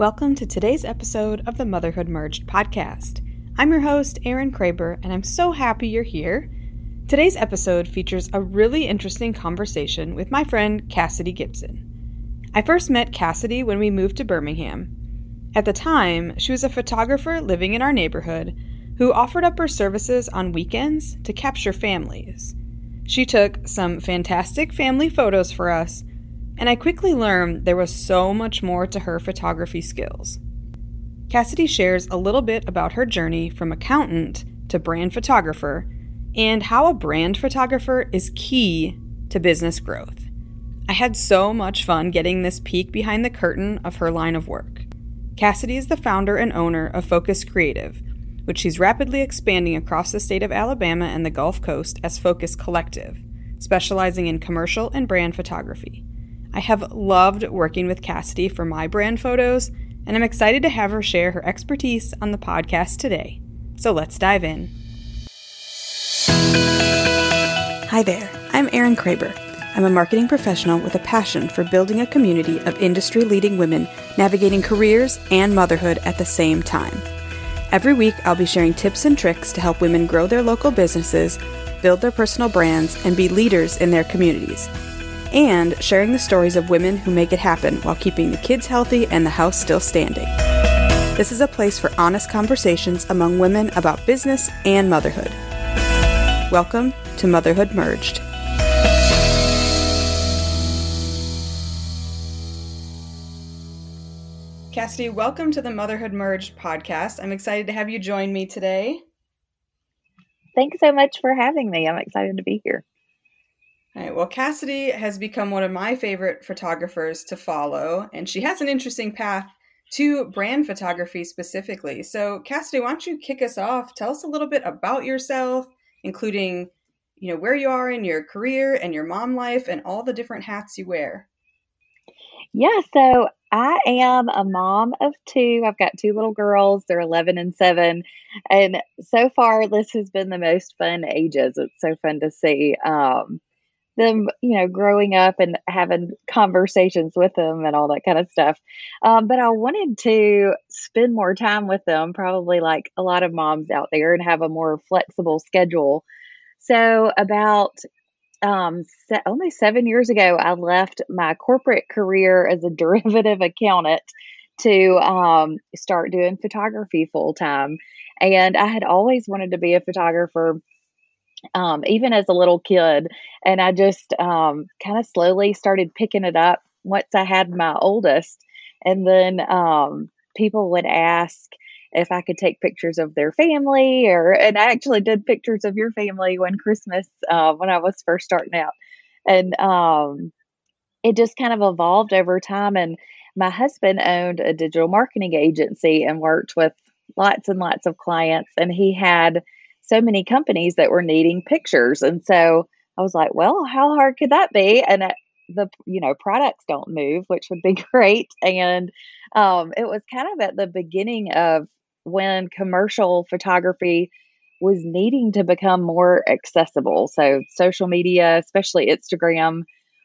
Welcome to today's episode of the Motherhood Merged podcast. I'm your host, Erin Kraber, and I'm so happy you're here. Today's episode features a really interesting conversation with my friend Cassidy Gibson. I first met Cassidy when we moved to Birmingham. At the time, she was a photographer living in our neighborhood who offered up her services on weekends to capture families. She took some fantastic family photos for us and I quickly learned there was so much more to her photography skills. Cassidy shares a little bit about her journey from accountant to brand photographer and how a brand photographer is key to business growth. I had so much fun getting this peek behind the curtain of her line of work. Cassidy is the founder and owner of Focus Creative, which she's rapidly expanding across the state of Alabama and the Gulf Coast as Focus Collective, specializing in commercial and brand photography. I have loved working with Cassidy for my brand photos, and I'm excited to have her share her expertise on the podcast today. So let's dive in. Hi there, I'm Erin Kraber. I'm a marketing professional with a passion for building a community of industry leading women navigating careers and motherhood at the same time. Every week, I'll be sharing tips and tricks to help women grow their local businesses, build their personal brands, and be leaders in their communities and sharing the stories of women who make it happen while keeping the kids healthy and the house still standing. This is a place for honest conversations among women about business and motherhood. Welcome to Motherhood Merged. Cassidy, welcome to the Motherhood Merged podcast. I'm excited to have you join me today. Thanks so much for having me. I'm excited to be here. All right. Well, Cassidy has become one of my favorite photographers to follow, and she has an interesting path to brand photography specifically. So, Cassidy, why don't you kick us off? Tell us a little bit about yourself, including, you know, where you are in your career and your mom life and all the different hats you wear. Yeah, so I am a mom of two. I've got two little girls. They're 11 and 7. And so far, this has been the most fun ages. It's so fun to see. Um, them, you know, growing up and having conversations with them and all that kind of stuff. Um, but I wanted to spend more time with them, probably like a lot of moms out there, and have a more flexible schedule. So, about um, se- only seven years ago, I left my corporate career as a derivative accountant to um, start doing photography full time. And I had always wanted to be a photographer um, even as a little kid. And I just um, kind of slowly started picking it up once I had my oldest. And then um, people would ask if I could take pictures of their family, or and I actually did pictures of your family one Christmas uh, when I was first starting out, and um, it just kind of evolved over time. And my husband owned a digital marketing agency and worked with lots and lots of clients, and he had so many companies that were needing pictures. And so I was like, well, how hard could that be? And uh, the you know products don't move, which would be great. And um, it was kind of at the beginning of when commercial photography was needing to become more accessible. So social media, especially Instagram,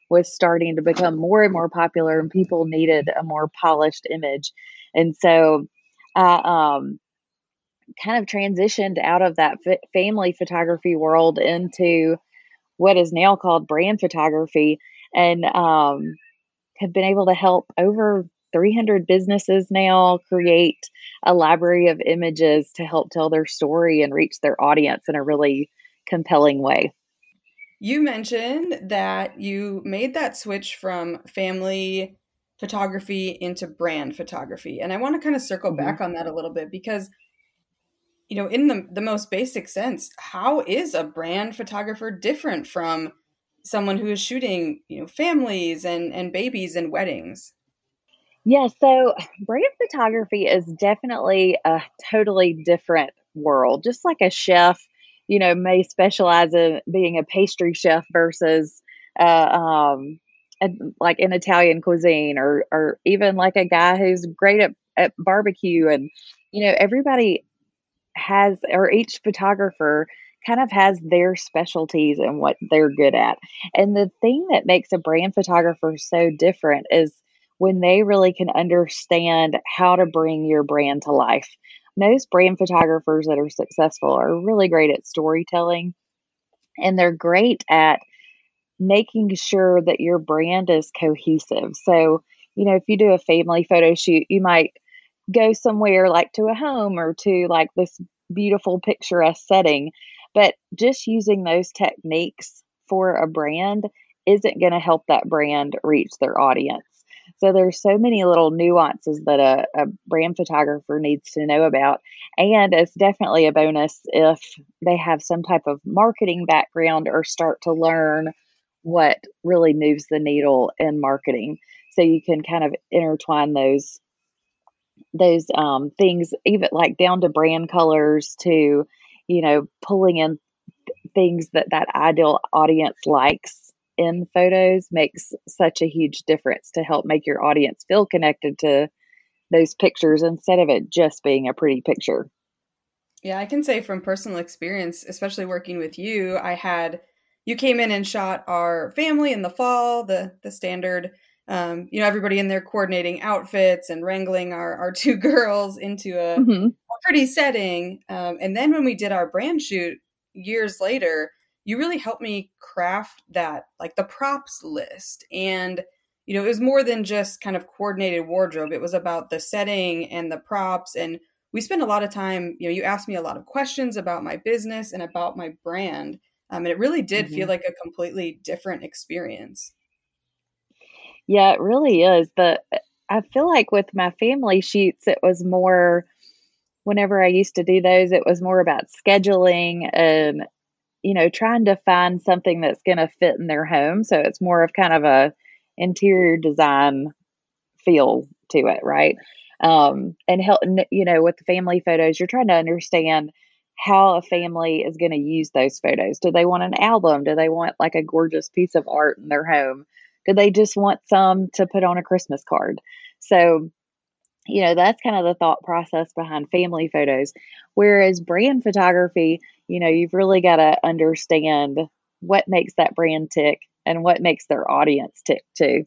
was starting to become more and more popular, and people needed a more polished image. And so I um, kind of transitioned out of that f- family photography world into what is now called brand photography and um, have been able to help over 300 businesses now create a library of images to help tell their story and reach their audience in a really compelling way. You mentioned that you made that switch from family photography into brand photography. And I want to kind of circle mm-hmm. back on that a little bit because you know, in the the most basic sense, how is a brand photographer different from someone who is shooting, you know, families and and babies and weddings? Yeah, so brand photography is definitely a totally different world. Just like a chef, you know, may specialize in being a pastry chef versus uh, um, like in Italian cuisine, or or even like a guy who's great at, at barbecue, and you know, everybody has, or each photographer kind of has their specialties and what they're good at. And the thing that makes a brand photographer so different is when they really can understand how to bring your brand to life. Most brand photographers that are successful are really great at storytelling and they're great at making sure that your brand is cohesive. So, you know, if you do a family photo shoot, you might go somewhere like to a home or to like this beautiful picturesque setting. But just using those techniques for a brand isn't going to help that brand reach their audience. So there's so many little nuances that a, a brand photographer needs to know about. And it's definitely a bonus if they have some type of marketing background or start to learn what really moves the needle in marketing. So you can kind of intertwine those those um, things, even like down to brand colors to, you know, pulling in things that that ideal audience likes in photos makes such a huge difference to help make your audience feel connected to those pictures instead of it just being a pretty picture. Yeah, I can say from personal experience, especially working with you, I had you came in and shot our family in the fall, the the standard um, you know, everybody in there coordinating outfits and wrangling our, our two girls into a, mm-hmm. a pretty setting. Um, and then when we did our brand shoot years later, you really helped me craft that, like the props list. And, you know, it was more than just kind of coordinated wardrobe. It was about the setting and the props. And we spent a lot of time, you know, you asked me a lot of questions about my business and about my brand. Um, and it really did mm-hmm. feel like a completely different experience. Yeah, it really is. But uh, I feel like with my family shoots, it was more, whenever I used to do those, it was more about scheduling and, you know, trying to find something that's going to fit in their home. So it's more of kind of a interior design feel to it, right? Um, and help, you know, with the family photos, you're trying to understand how a family is going to use those photos. Do they want an album? Do they want like a gorgeous piece of art in their home? Do they just want some to put on a Christmas card? So, you know, that's kind of the thought process behind family photos. Whereas brand photography, you know, you've really got to understand what makes that brand tick and what makes their audience tick too.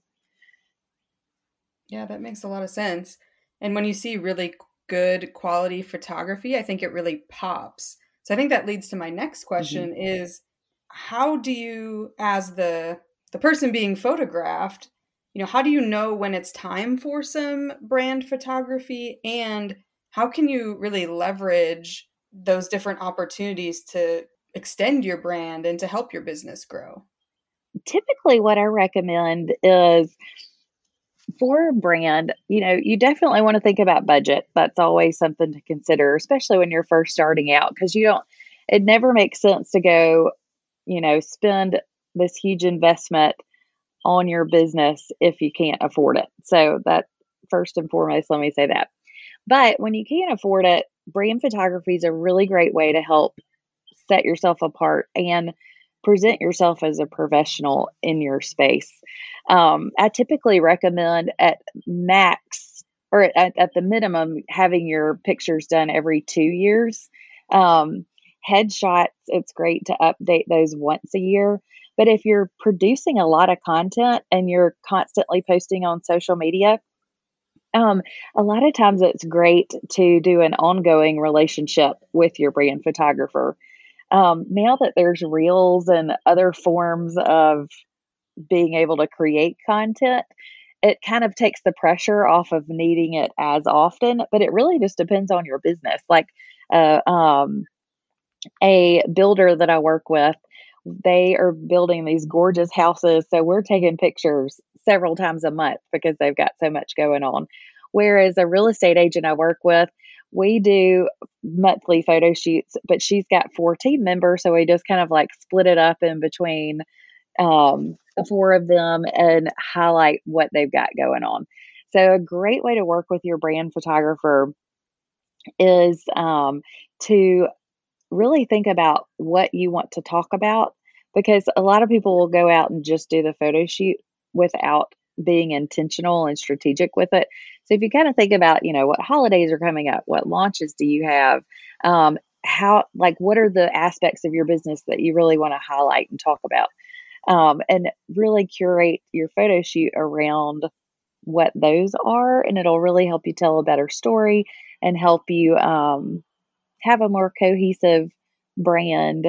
Yeah, that makes a lot of sense. And when you see really good quality photography, I think it really pops. So I think that leads to my next mm-hmm. question mm-hmm. is how do you as the the person being photographed, you know, how do you know when it's time for some brand photography and how can you really leverage those different opportunities to extend your brand and to help your business grow? Typically, what I recommend is for a brand, you know, you definitely want to think about budget. That's always something to consider, especially when you're first starting out, because you don't, it never makes sense to go, you know, spend this huge investment on your business if you can't afford it. So that first and foremost, let me say that. But when you can't afford it, brand photography is a really great way to help set yourself apart and present yourself as a professional in your space. Um, I typically recommend at max or at, at, the minimum having your pictures done every two years. Um, headshots, it's great to update those once a year. But if you're producing a lot of content and you're constantly posting on social media, um, a lot of times it's great to do an ongoing relationship with your brand photographer. Um, now that there's reels and other forms of being able to create content, it kind of takes the pressure off of needing it as often, but it really just depends on your business. Like uh, um, a builder that I work with, they are building these gorgeous houses. So we're taking pictures several times a month because they've got so much going on. Whereas a real estate agent I work with, we do monthly photo shoots, but she's got four team members. So we just kind of like split it up in between um, the four of them and highlight what they've got going on. So, a great way to work with your brand photographer is um, to really think about what you want to talk about because a lot of people will go out and just do the photo shoot without being intentional and strategic with it. So if you kind of think about, you know, what holidays are coming up, what launches do you have, um, how, like, what are the aspects of your business that you really want to highlight and talk about, um, and really curate your photo shoot around what those are, and it'll really help you tell a better story and help you um, have a more cohesive brand.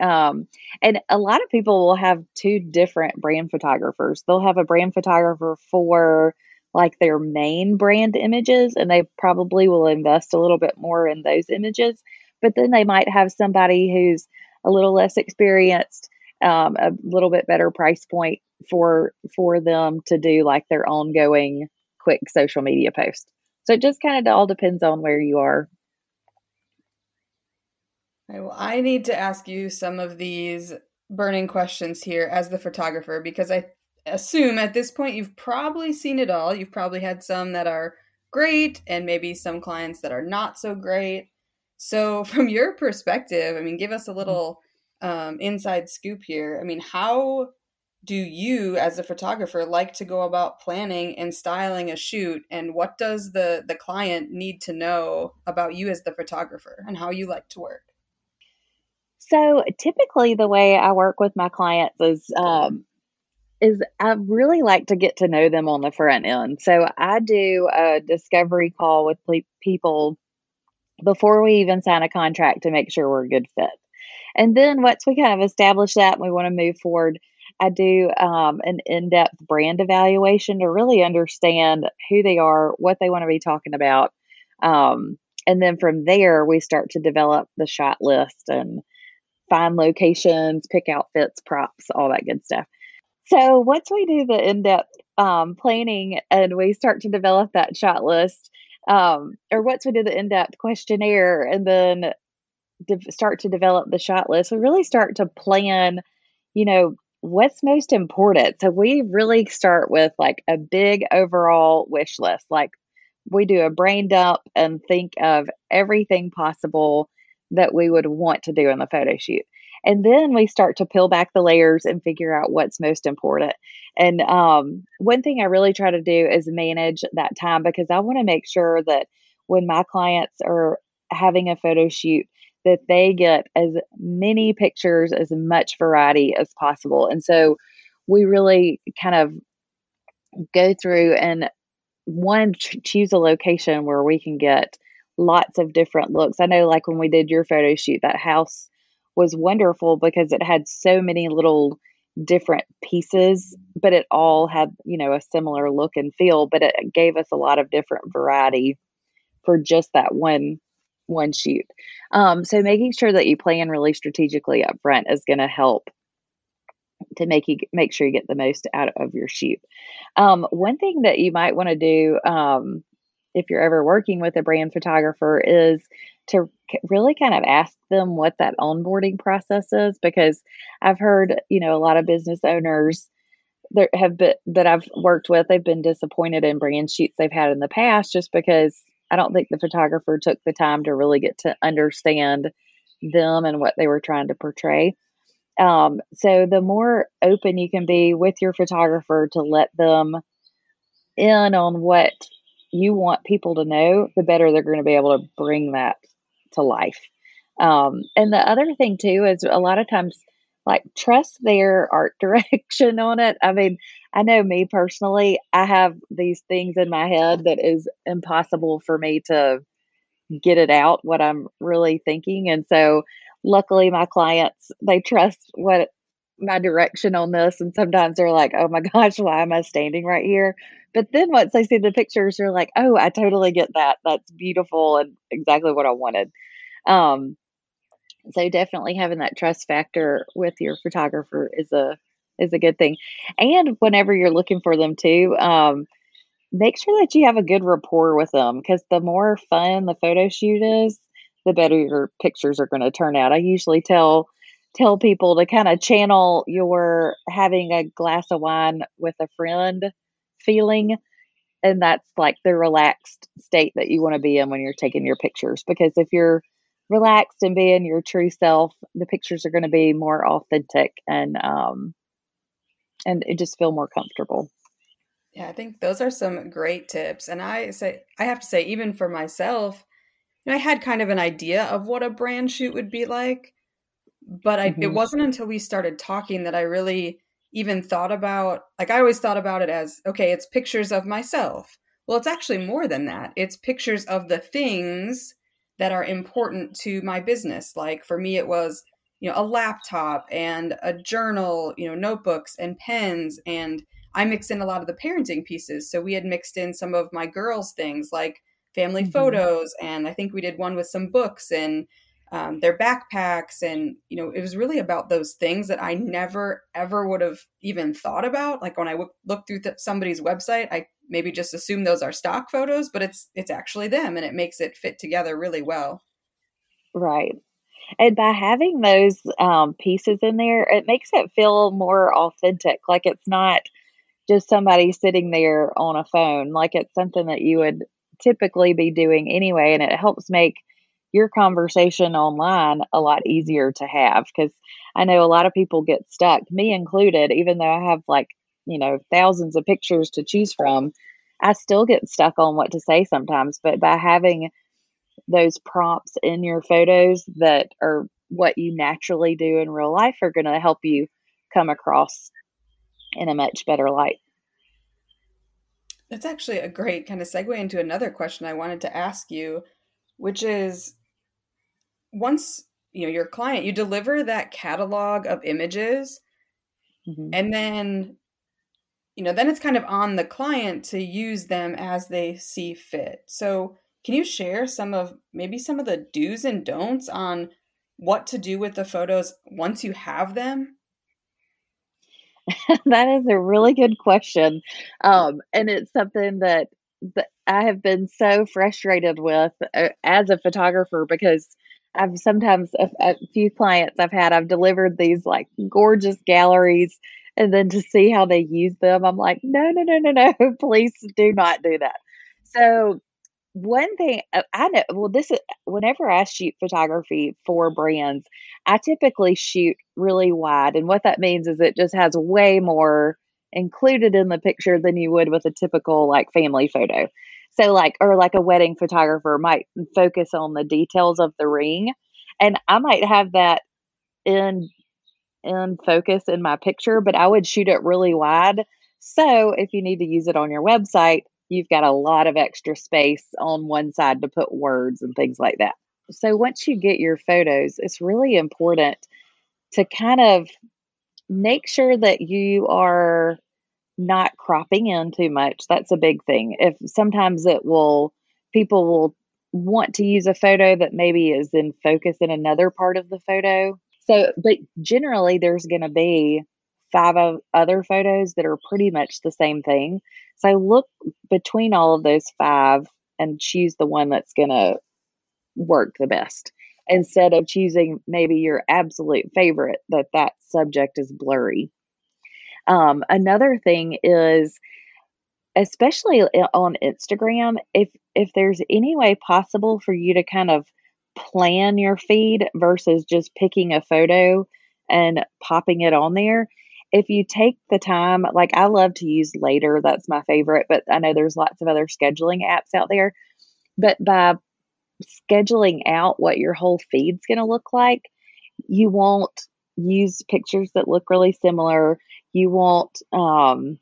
Um, and a lot of people will have two different brand photographers. They'll have a brand photographer for like their main brand images, and they probably will invest a little bit more in those images. But then they might have somebody who's a little less experienced, um, a little bit better price point for for them to do like their ongoing quick social media post. So it just kind of all depends on where you are. Right, well, I need to ask you some of these burning questions here as the photographer because I assume at this point you've probably seen it all. You've probably had some that are great and maybe some clients that are not so great. So, from your perspective, I mean, give us a little um, inside scoop here. I mean, how do you as a photographer like to go about planning and styling a shoot and what does the the client need to know about you as the photographer and how you like to work so typically the way i work with my clients is um, is i really like to get to know them on the front end so i do a discovery call with people before we even sign a contract to make sure we're a good fit and then once we kind of establish that and we want to move forward I do um, an in depth brand evaluation to really understand who they are, what they want to be talking about. Um, and then from there, we start to develop the shot list and find locations, pick outfits, props, all that good stuff. So once we do the in depth um, planning and we start to develop that shot list, um, or once we do the in depth questionnaire and then de- start to develop the shot list, we really start to plan, you know, what's most important. So we really start with like a big overall wish list. Like we do a brain dump and think of everything possible that we would want to do in the photo shoot. And then we start to peel back the layers and figure out what's most important. And um, one thing I really try to do is manage that time because I want to make sure that when my clients are having a photo shoot, that they get as many pictures, as much variety as possible. And so we really kind of go through and one choose a location where we can get lots of different looks. I know like when we did your photo shoot that house was wonderful because it had so many little different pieces, but it all had, you know, a similar look and feel, but it gave us a lot of different variety for just that one one shoot. Um, so making sure that you plan really strategically up front is going to help to make you make sure you get the most out of your shoot. Um, one thing that you might want to do um, if you're ever working with a brand photographer is to really kind of ask them what that onboarding process is because I've heard you know a lot of business owners that have been that I've worked with they've been disappointed in brand shoots they've had in the past just because I don't think the photographer took the time to really get to understand them and what they were trying to portray. Um, so the more open you can be with your photographer to let them in on what you want people to know, the better they're going to be able to bring that to life. Um, and the other thing too is a lot of times like trust their art direction on it. I mean, I know me personally, I have these things in my head that is impossible for me to get it out what I'm really thinking. And so luckily my clients, they trust what my direction on this and sometimes they're like, "Oh my gosh, why am I standing right here?" But then once they see the pictures, they're like, "Oh, I totally get that. That's beautiful and exactly what I wanted." Um, so definitely having that trust factor with your photographer is a is a good thing. And whenever you're looking for them too, um, make sure that you have a good rapport with them because the more fun the photo shoot is, the better your pictures are going to turn out. I usually tell tell people to kind of channel your having a glass of wine with a friend feeling and that's like the relaxed state that you want to be in when you're taking your pictures because if you're relaxed and being your true self, the pictures are going to be more authentic and um and it just feel more comfortable. Yeah, I think those are some great tips. And I say I have to say even for myself, you know, I had kind of an idea of what a brand shoot would be like, but I, mm-hmm. it wasn't until we started talking that I really even thought about like I always thought about it as okay, it's pictures of myself. Well, it's actually more than that. It's pictures of the things that are important to my business. Like for me it was, you know, a laptop and a journal, you know, notebooks and pens and I mixed in a lot of the parenting pieces. So we had mixed in some of my girls' things like family mm-hmm. photos, and I think we did one with some books and um, their backpacks. And, you know, it was really about those things that I never, ever would have even thought about. Like when I w- look through th- somebody's website, I maybe just assume those are stock photos, but it's it's actually them, and it makes it fit together really well. Right. And by having those um, pieces in there, it makes it feel more authentic. Like it's not just somebody sitting there on a phone. Like it's something that you would typically be doing anyway. And it helps make your conversation online a lot easier to have because I know a lot of people get stuck, me included, even though I have like, you know, thousands of pictures to choose from. I still get stuck on what to say sometimes, but by having those prompts in your photos that are what you naturally do in real life are going to help you come across in a much better light. That's actually a great kind of segue into another question I wanted to ask you, which is once you know your client, you deliver that catalog of images, mm-hmm. and then you know then it's kind of on the client to use them as they see fit. So, can you share some of maybe some of the do's and don'ts on what to do with the photos once you have them? that is a really good question. Um, and it's something that, that I have been so frustrated with uh, as a photographer because I've sometimes, a, a few clients I've had, I've delivered these like gorgeous galleries. And then to see how they use them, I'm like, no, no, no, no, no, please do not do that. So one thing uh, I know, well, this is whenever I shoot photography for brands, I typically shoot really wide. And what that means is it just has way more included in the picture than you would with a typical like family photo. So, like, or like a wedding photographer might focus on the details of the ring. And I might have that in in focus in my picture, but I would shoot it really wide. So if you need to use it on your website, you've got a lot of extra space on one side to put words and things like that. So once you get your photos, it's really important to kind of make sure that you are not cropping in too much. That's a big thing. If sometimes it will, people will want to use a photo that maybe is in focus in another part of the photo. So, but generally, there's going to be five other photos that are pretty much the same thing. So look between all of those five and choose the one that's going to work the best instead of choosing maybe your absolute favorite that that subject is blurry. Um, another thing is especially on Instagram if if there's any way possible for you to kind of plan your feed versus just picking a photo and popping it on there if you take the time, like I love to use Later, that's my favorite, but I know there's lots of other scheduling apps out there. But by scheduling out what your whole feed's going to look like, you won't use pictures that look really similar. You won't um,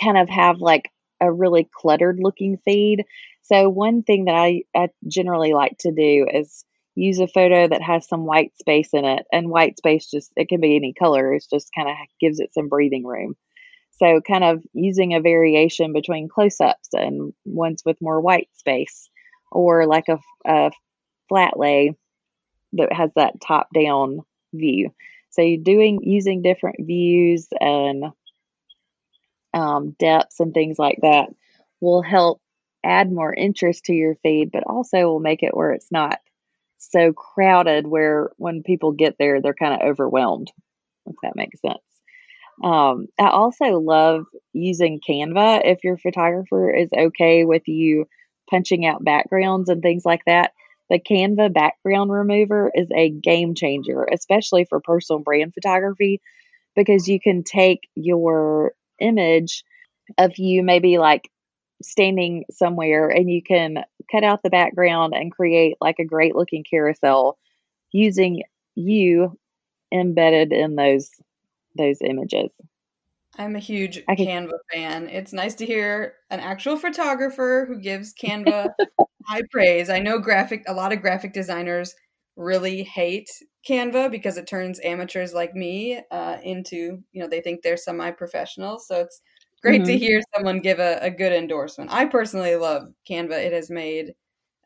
kind of have like a really cluttered looking feed. So, one thing that I, I generally like to do is use a photo that has some white space in it and white space just it can be any color it just kind of gives it some breathing room so kind of using a variation between close-ups and ones with more white space or like a, a flat lay that has that top down view so doing using different views and um, depths and things like that will help add more interest to your feed but also will make it where it's not so crowded where when people get there, they're kind of overwhelmed, if that makes sense. Um, I also love using Canva if your photographer is okay with you punching out backgrounds and things like that. The Canva background remover is a game changer, especially for personal brand photography, because you can take your image of you maybe like standing somewhere and you can cut out the background and create like a great looking carousel using you embedded in those those images. I'm a huge can- Canva fan. It's nice to hear an actual photographer who gives Canva high praise. I know graphic a lot of graphic designers really hate Canva because it turns amateurs like me uh, into, you know, they think they're semi professionals. So it's great mm-hmm. to hear someone give a, a, good endorsement. I personally love Canva. It has made,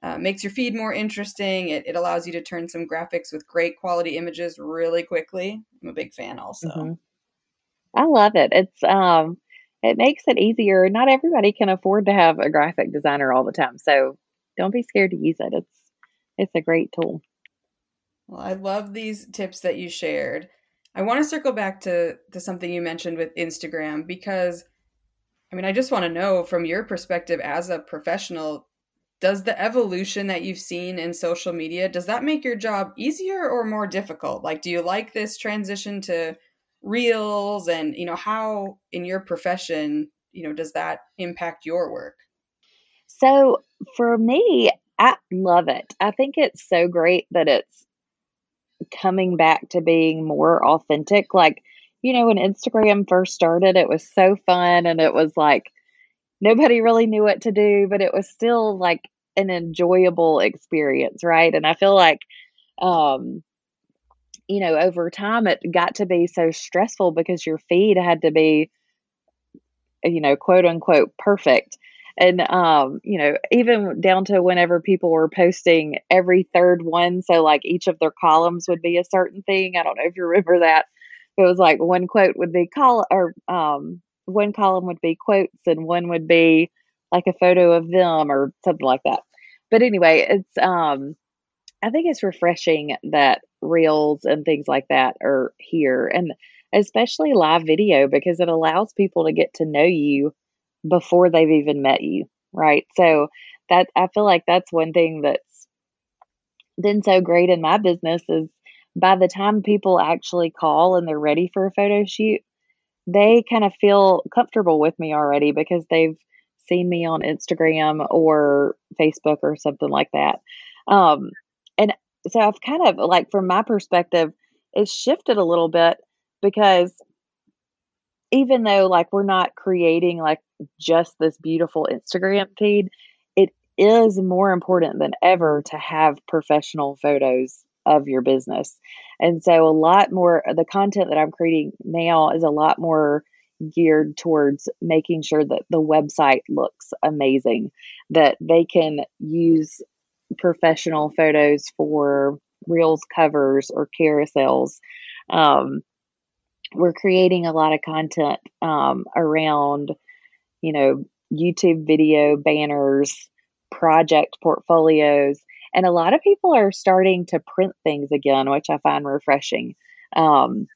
uh, makes your feed more interesting. It, it allows you to turn some graphics with great quality images really quickly. I'm a big fan also. Mm-hmm. I love it. It's, um, it makes it easier. Not everybody can afford to have a graphic designer all the time. So don't be scared to use it. It's, it's a great tool. Well, I love these tips that you shared. I want to circle back to to something you mentioned with Instagram because I mean, I just want to know from your perspective as a professional, does the evolution that you've seen in social media does that make your job easier or more difficult? Like do you like this transition to reels and, you know, how in your profession, you know, does that impact your work? So, for me, I love it. I think it's so great that it's coming back to being more authentic. Like, you know, when Instagram first started, it was so fun and it was like nobody really knew what to do, but it was still like an enjoyable experience, right? And I feel like, um, you know, over time it got to be so stressful because your feed had to be, you know, quote unquote perfect. And um you know even down to whenever people were posting every third one so like each of their columns would be a certain thing. I don't know if you remember that. It was like one quote would be col or um one column would be quotes and one would be like a photo of them or something like that. But anyway it's um i think it's refreshing that reels and things like that are here and especially live video because it allows people to get to know you before they've even met you, right? So that I feel like that's one thing that's been so great in my business is by the time people actually call and they're ready for a photo shoot, they kind of feel comfortable with me already because they've seen me on Instagram or Facebook or something like that. Um, so I've kind of like from my perspective, it's shifted a little bit because even though like we're not creating like just this beautiful Instagram feed, it is more important than ever to have professional photos of your business. And so a lot more the content that I'm creating now is a lot more geared towards making sure that the website looks amazing, that they can use professional photos for reels covers or carousels. Um, we're creating a lot of content um, around, you know, YouTube video banners, project portfolios, and a lot of people are starting to print things again, which I find refreshing. Um,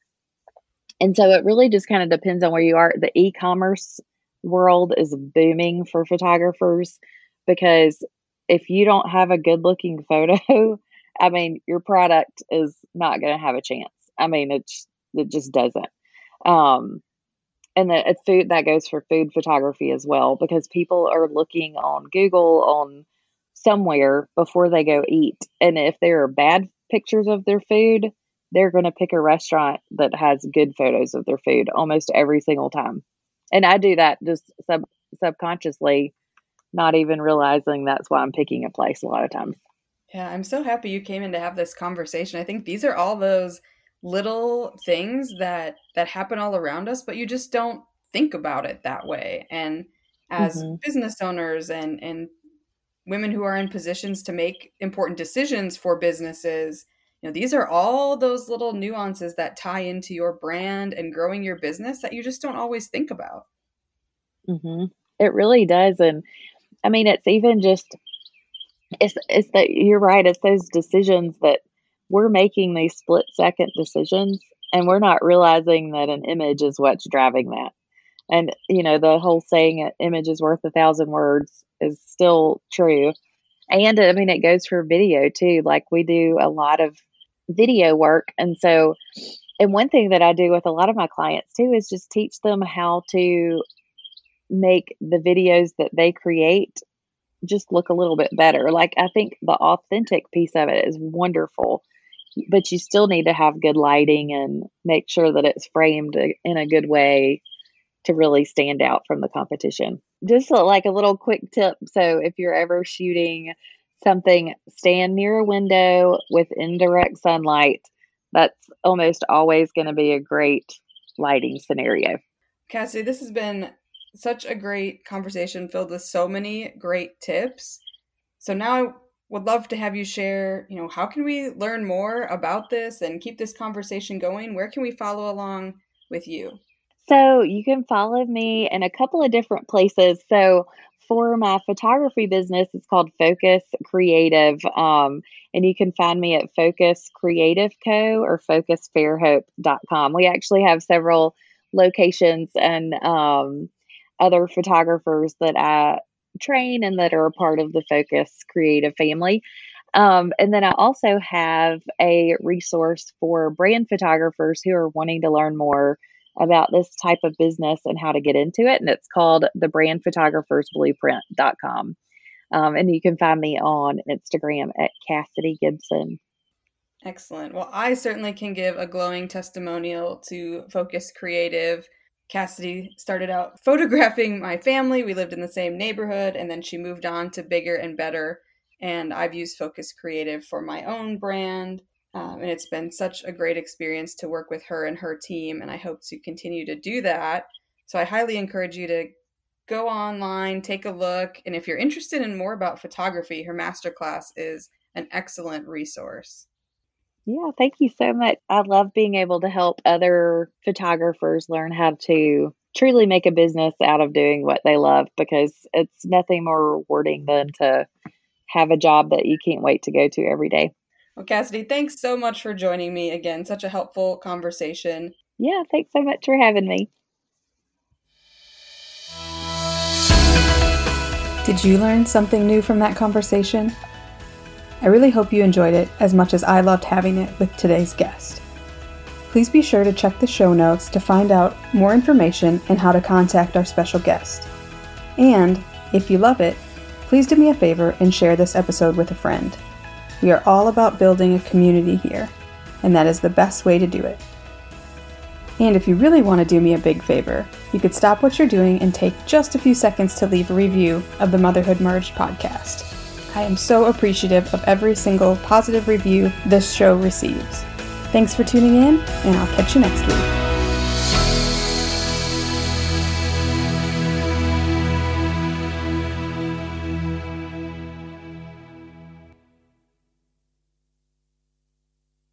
and so it really just kind of depends on where you are. The e commerce world is booming for photographers because if you don't have a good looking photo, I mean, your product is not going to have a chance. I mean, it's it just doesn't. Um, and that food that goes for food photography as well because people are looking on Google on somewhere before they go eat, and if there are bad pictures of their food, they're going to pick a restaurant that has good photos of their food almost every single time. And I do that just sub subconsciously, not even realizing that's why I'm picking a place a lot of times. Yeah, I'm so happy you came in to have this conversation. I think these are all those little things that that happen all around us but you just don't think about it that way and as mm-hmm. business owners and and women who are in positions to make important decisions for businesses you know these are all those little nuances that tie into your brand and growing your business that you just don't always think about mm-hmm. it really does and i mean it's even just it's it's that you're right it's those decisions that we're making these split second decisions and we're not realizing that an image is what's driving that. And, you know, the whole saying, an image is worth a thousand words is still true. And I mean, it goes for video too. Like we do a lot of video work. And so, and one thing that I do with a lot of my clients too is just teach them how to make the videos that they create just look a little bit better. Like I think the authentic piece of it is wonderful but you still need to have good lighting and make sure that it's framed in a good way to really stand out from the competition. Just like a little quick tip so if you're ever shooting something, stand near a window with indirect sunlight. That's almost always going to be a great lighting scenario. Cassidy, this has been such a great conversation filled with so many great tips. So now I would love to have you share, you know, how can we learn more about this and keep this conversation going? Where can we follow along with you? So you can follow me in a couple of different places. So for my photography business, it's called Focus Creative. Um, and you can find me at Focus Creative Co. or FocusFairhope.com. We actually have several locations and um, other photographers that I train and that are a part of the Focus Creative family. Um, and then I also have a resource for brand photographers who are wanting to learn more about this type of business and how to get into it. And it's called the brand photographers blueprint.com. Um, and you can find me on Instagram at Cassidy Gibson. Excellent. Well, I certainly can give a glowing testimonial to Focus Creative. Cassidy started out photographing my family. We lived in the same neighborhood, and then she moved on to bigger and better. And I've used Focus Creative for my own brand um, and it's been such a great experience to work with her and her team, and I hope to continue to do that. So I highly encourage you to go online, take a look, and if you're interested in more about photography, her masterclass is an excellent resource. Yeah, thank you so much. I love being able to help other photographers learn how to truly make a business out of doing what they love because it's nothing more rewarding than to have a job that you can't wait to go to every day. Well, Cassidy, thanks so much for joining me again. Such a helpful conversation. Yeah, thanks so much for having me. Did you learn something new from that conversation? I really hope you enjoyed it as much as I loved having it with today's guest. Please be sure to check the show notes to find out more information and how to contact our special guest. And, if you love it, please do me a favor and share this episode with a friend. We are all about building a community here, and that is the best way to do it. And if you really want to do me a big favor, you could stop what you're doing and take just a few seconds to leave a review of the Motherhood Merged podcast. I am so appreciative of every single positive review this show receives. Thanks for tuning in, and I'll catch you next week.